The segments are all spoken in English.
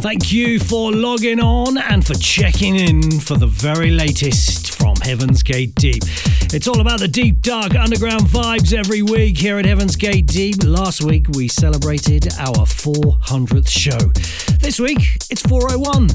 Thank you for logging on and for checking in for the very latest from Heaven's Gate Deep. It's all about the deep, dark underground vibes every week here at Heaven's Gate Deep. Last week we celebrated our 400th show. This week it's 401.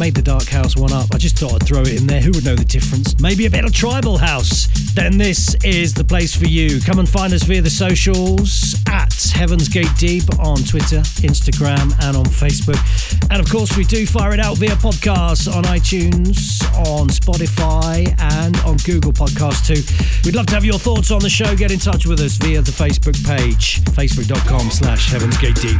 Made the dark house one up. I just thought I'd throw it in there. Who would know the difference? Maybe a bit of tribal house. Then this is the place for you. Come and find us via the socials at Heaven's Gate Deep on Twitter, Instagram, and on Facebook. And of course, we do fire it out via podcasts on iTunes, on Spotify, and on Google Podcasts too. We'd love to have your thoughts on the show. Get in touch with us via the Facebook page, facebook.com slash Heaven's Gate Deep.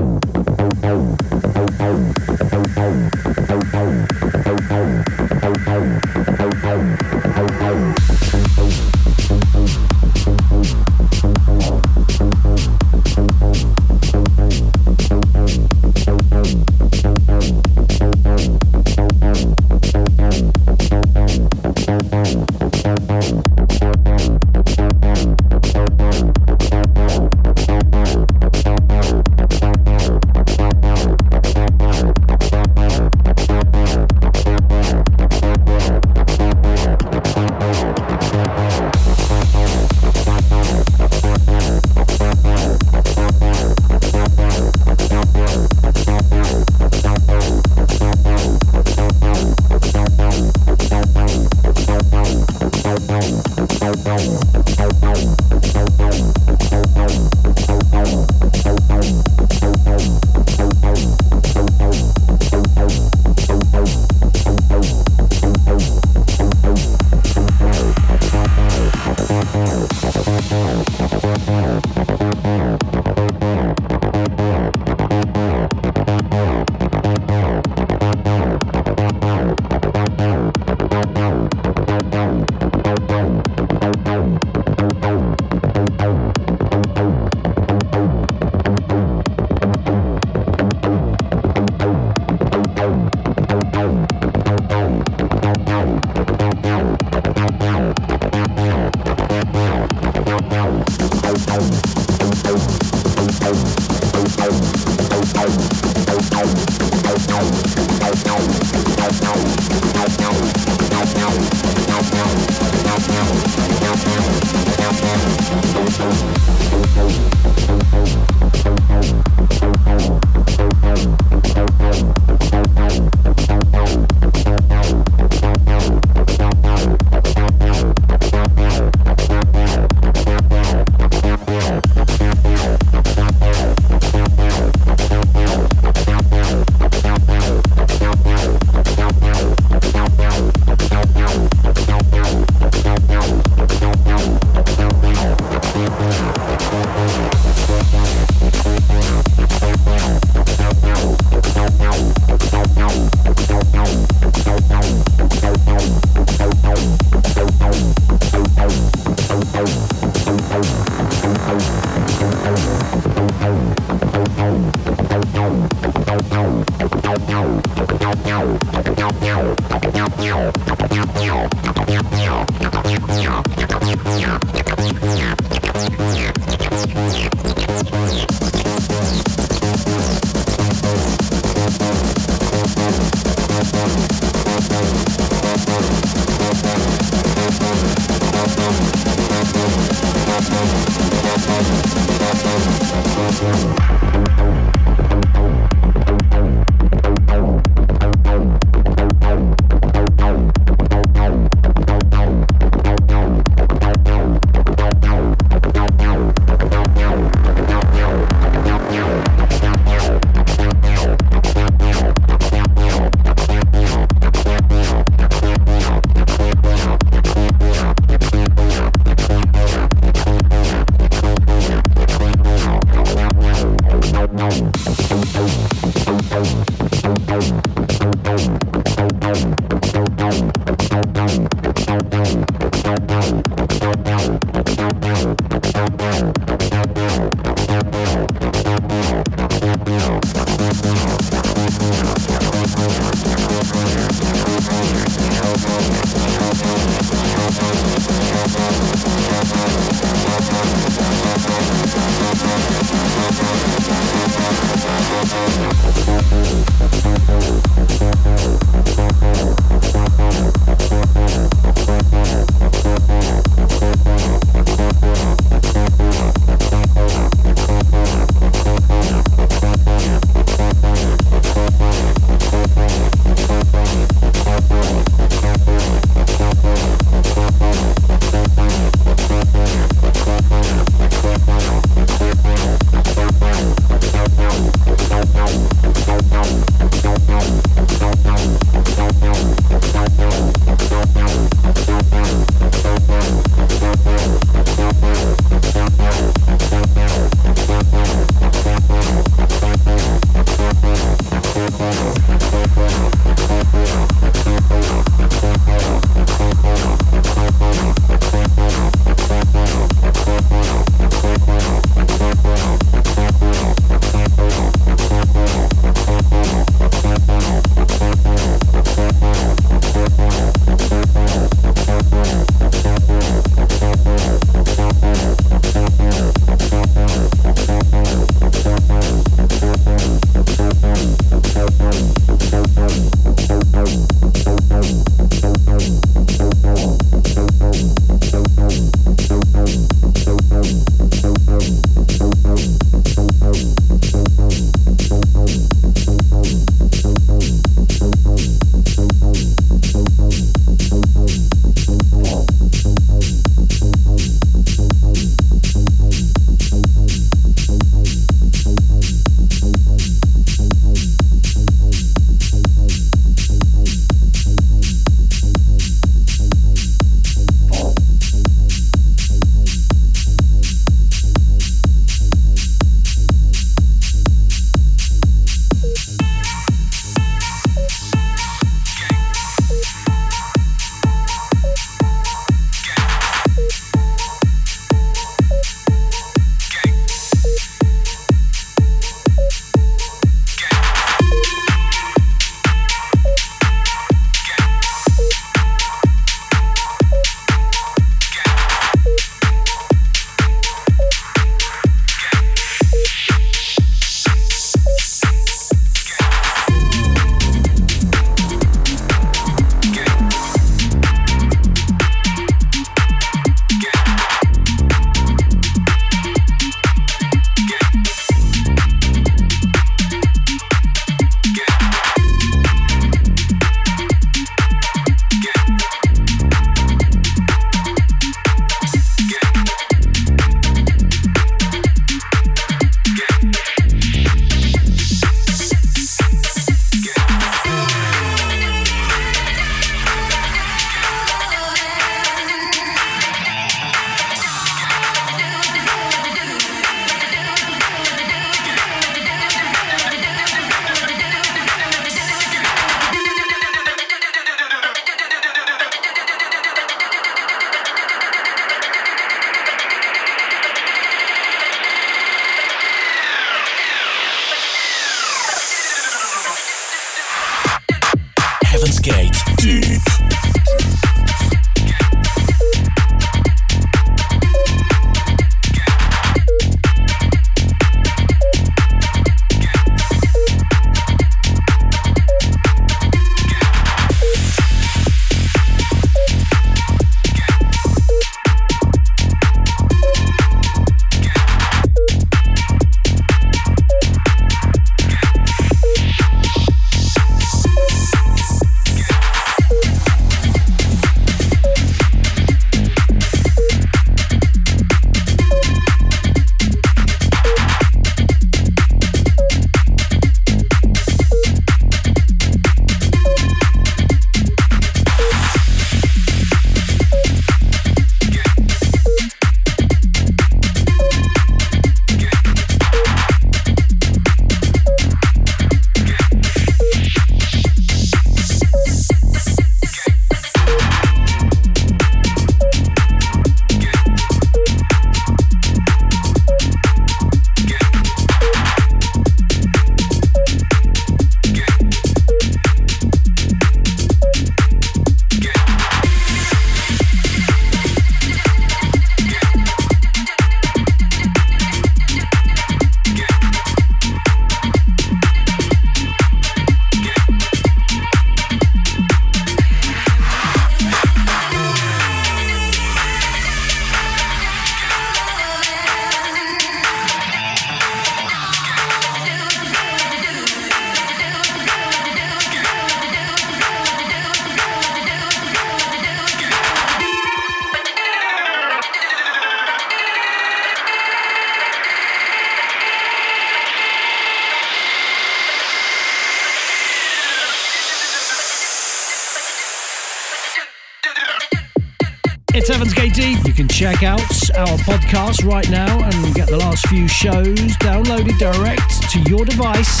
Check out our podcast right now and get the last few shows downloaded direct to your device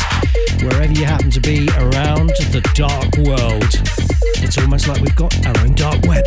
wherever you happen to be around the dark world. It's almost like we've got our own dark web.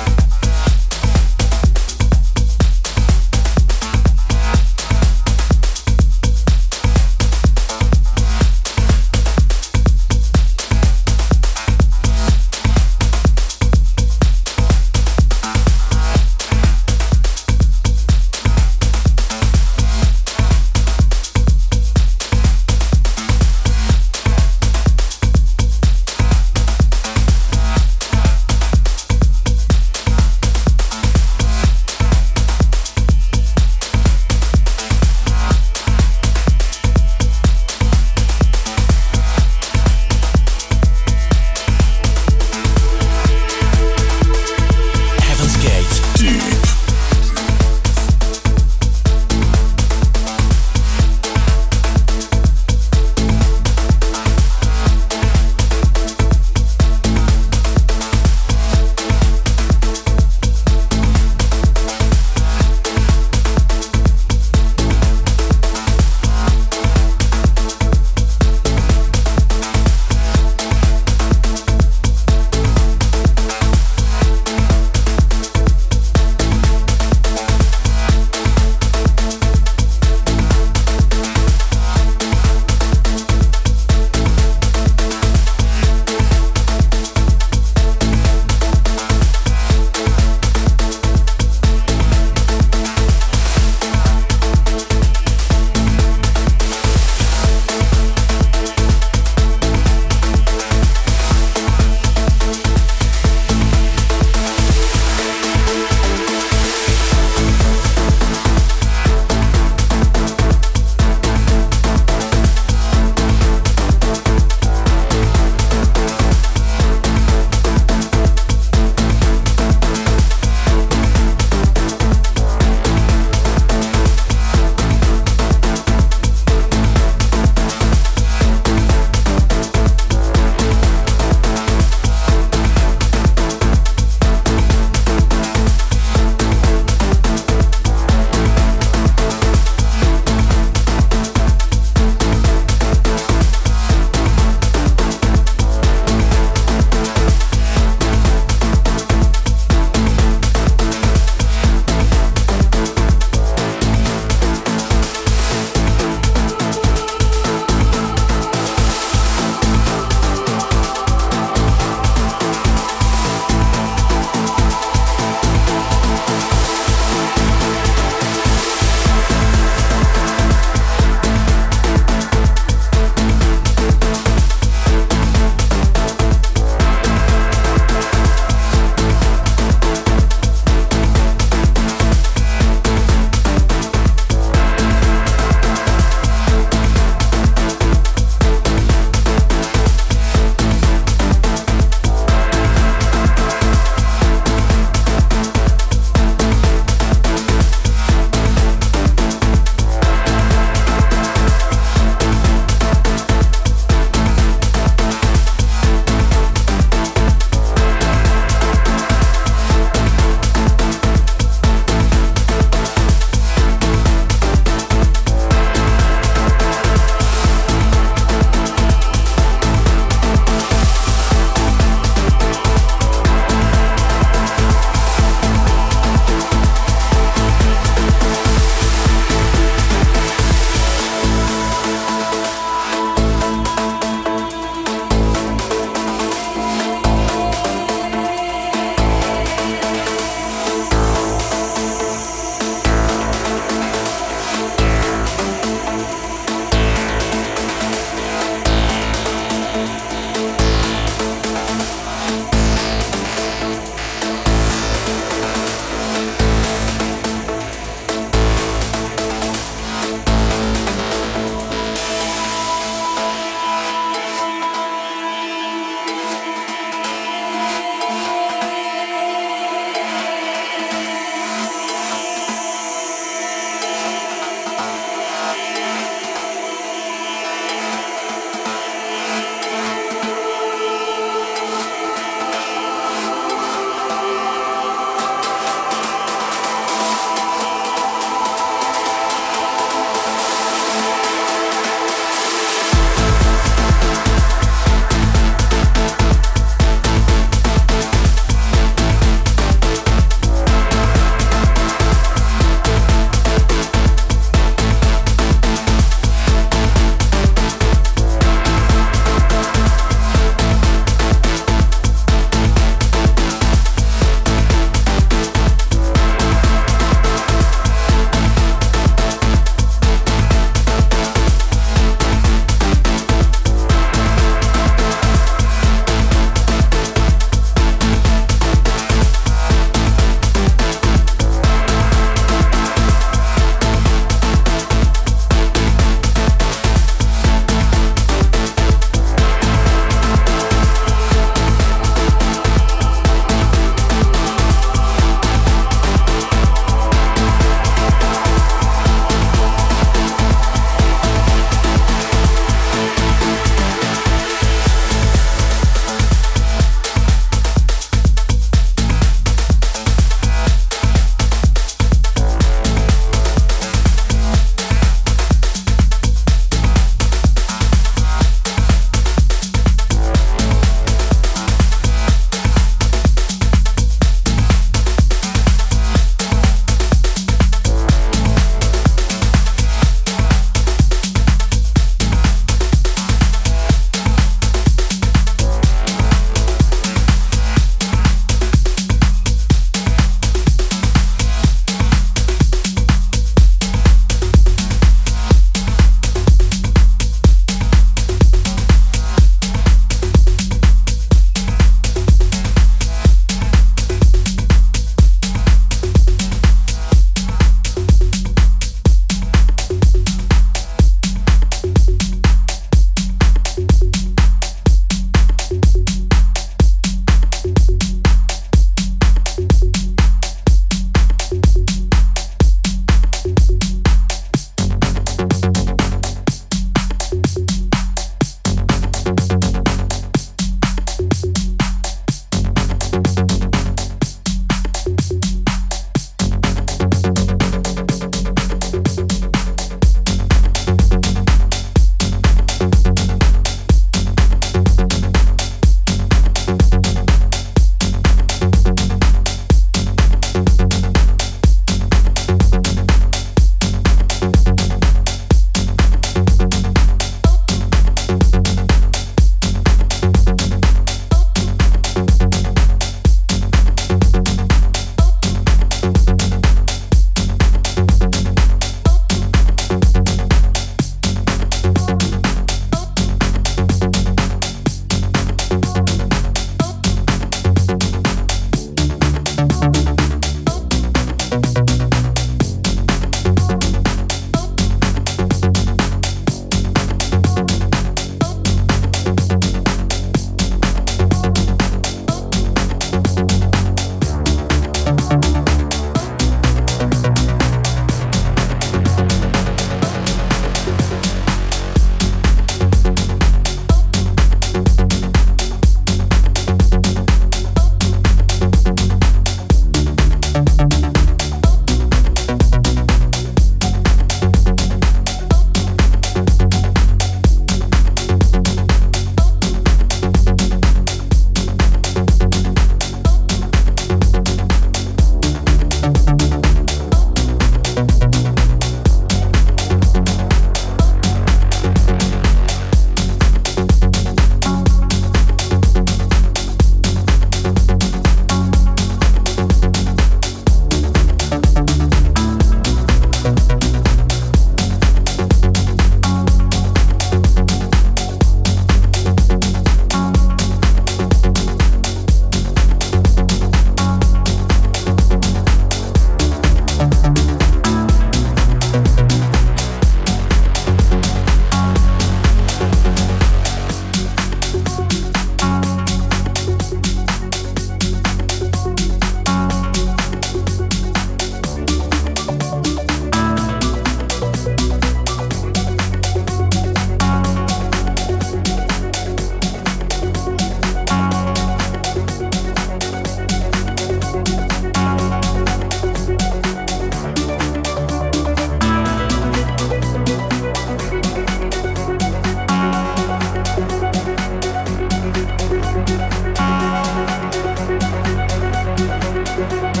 Bye.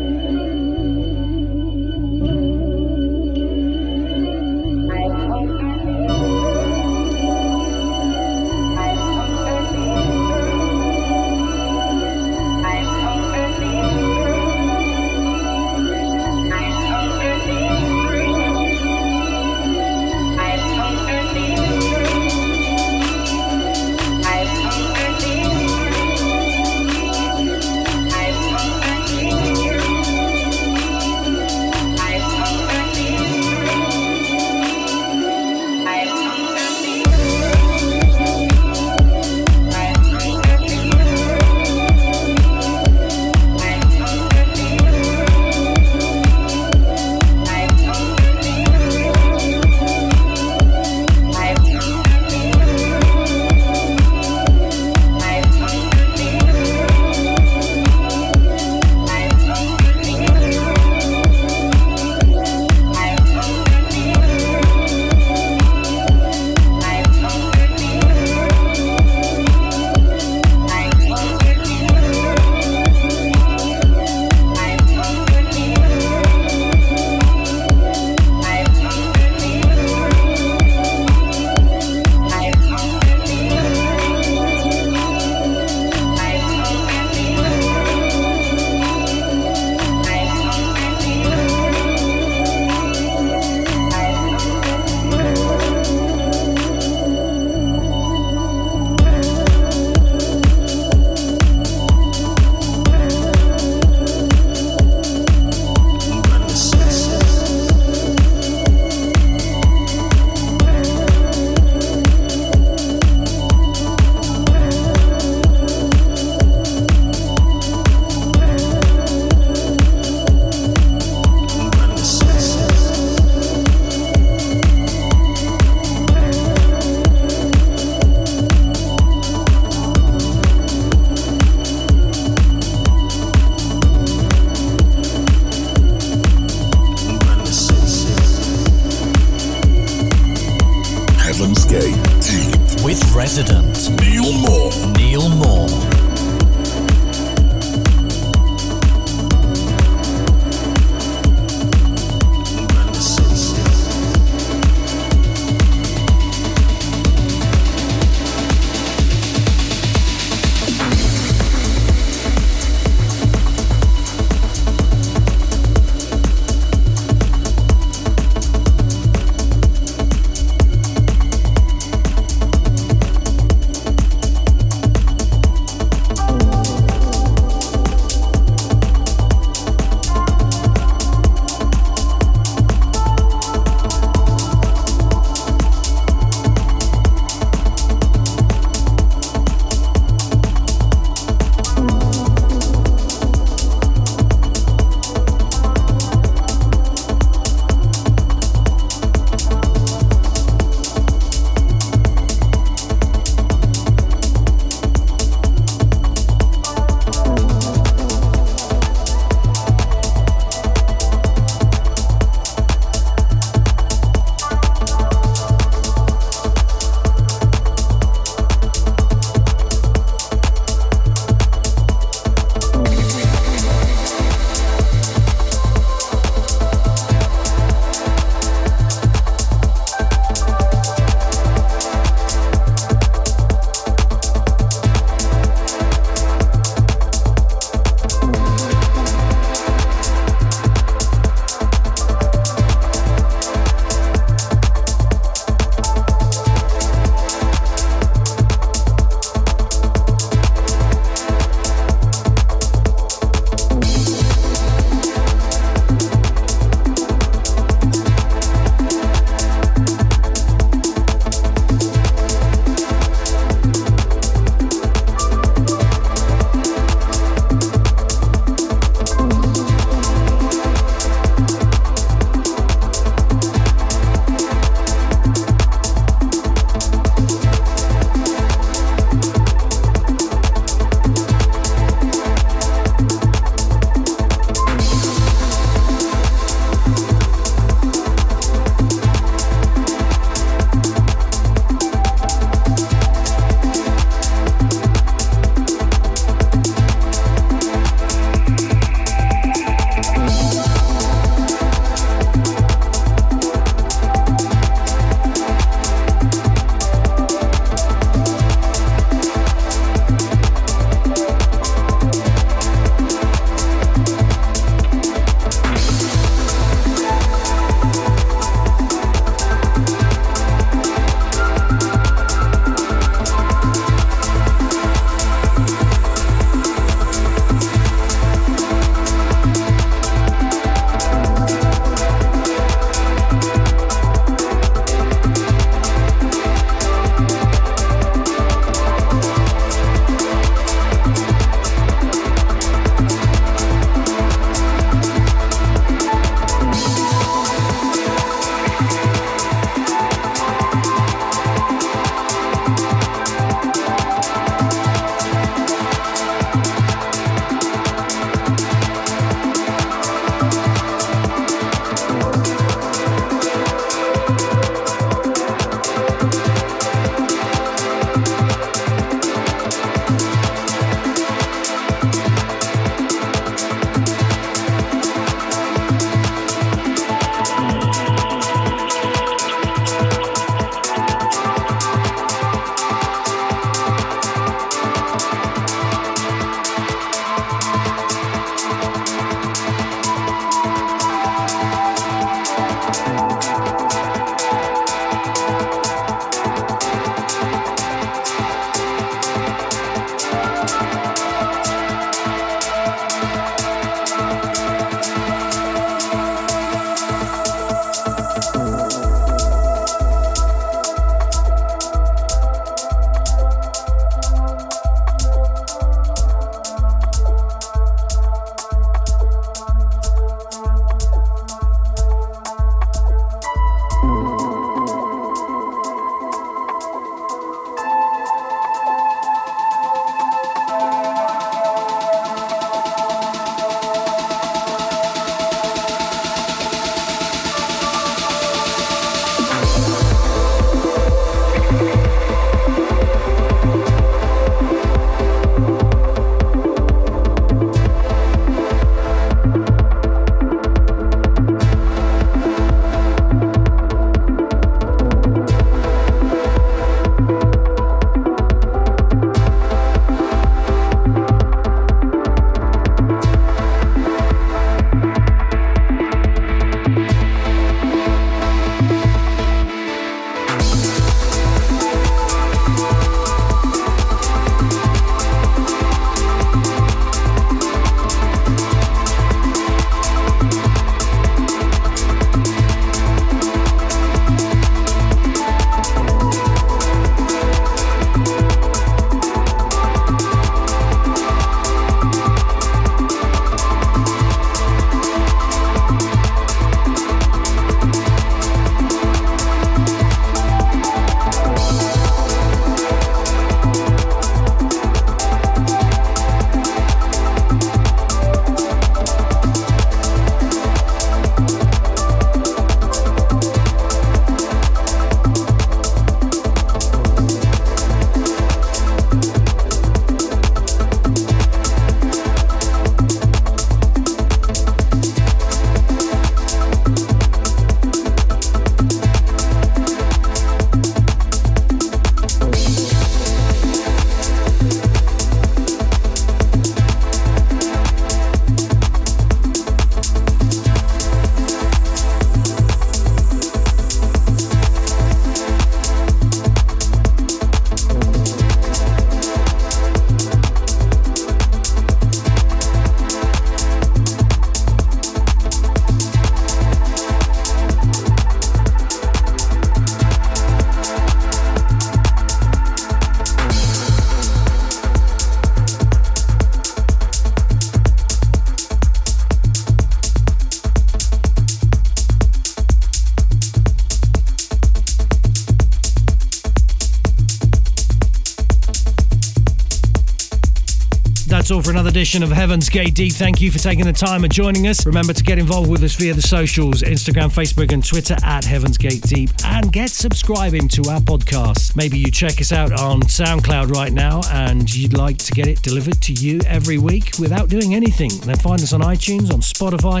Edition of Heaven's Gate Deep. Thank you for taking the time and joining us. Remember to get involved with us via the socials Instagram, Facebook, and Twitter at Heaven's Gate Deep. And get subscribing to our podcast. Maybe you check us out on SoundCloud right now and you'd like to get it delivered to you every week without doing anything. Then find us on iTunes, on Spotify,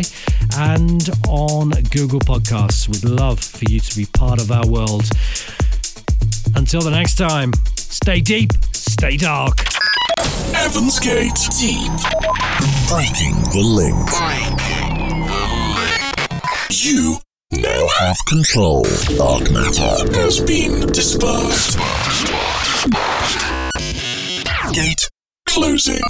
and on Google Podcasts. We'd love for you to be part of our world. Until the next time, stay deep, stay dark. Heaven's Gate Deep. Breaking the link. You now have control. Dark matter has been dispersed. Gate closing.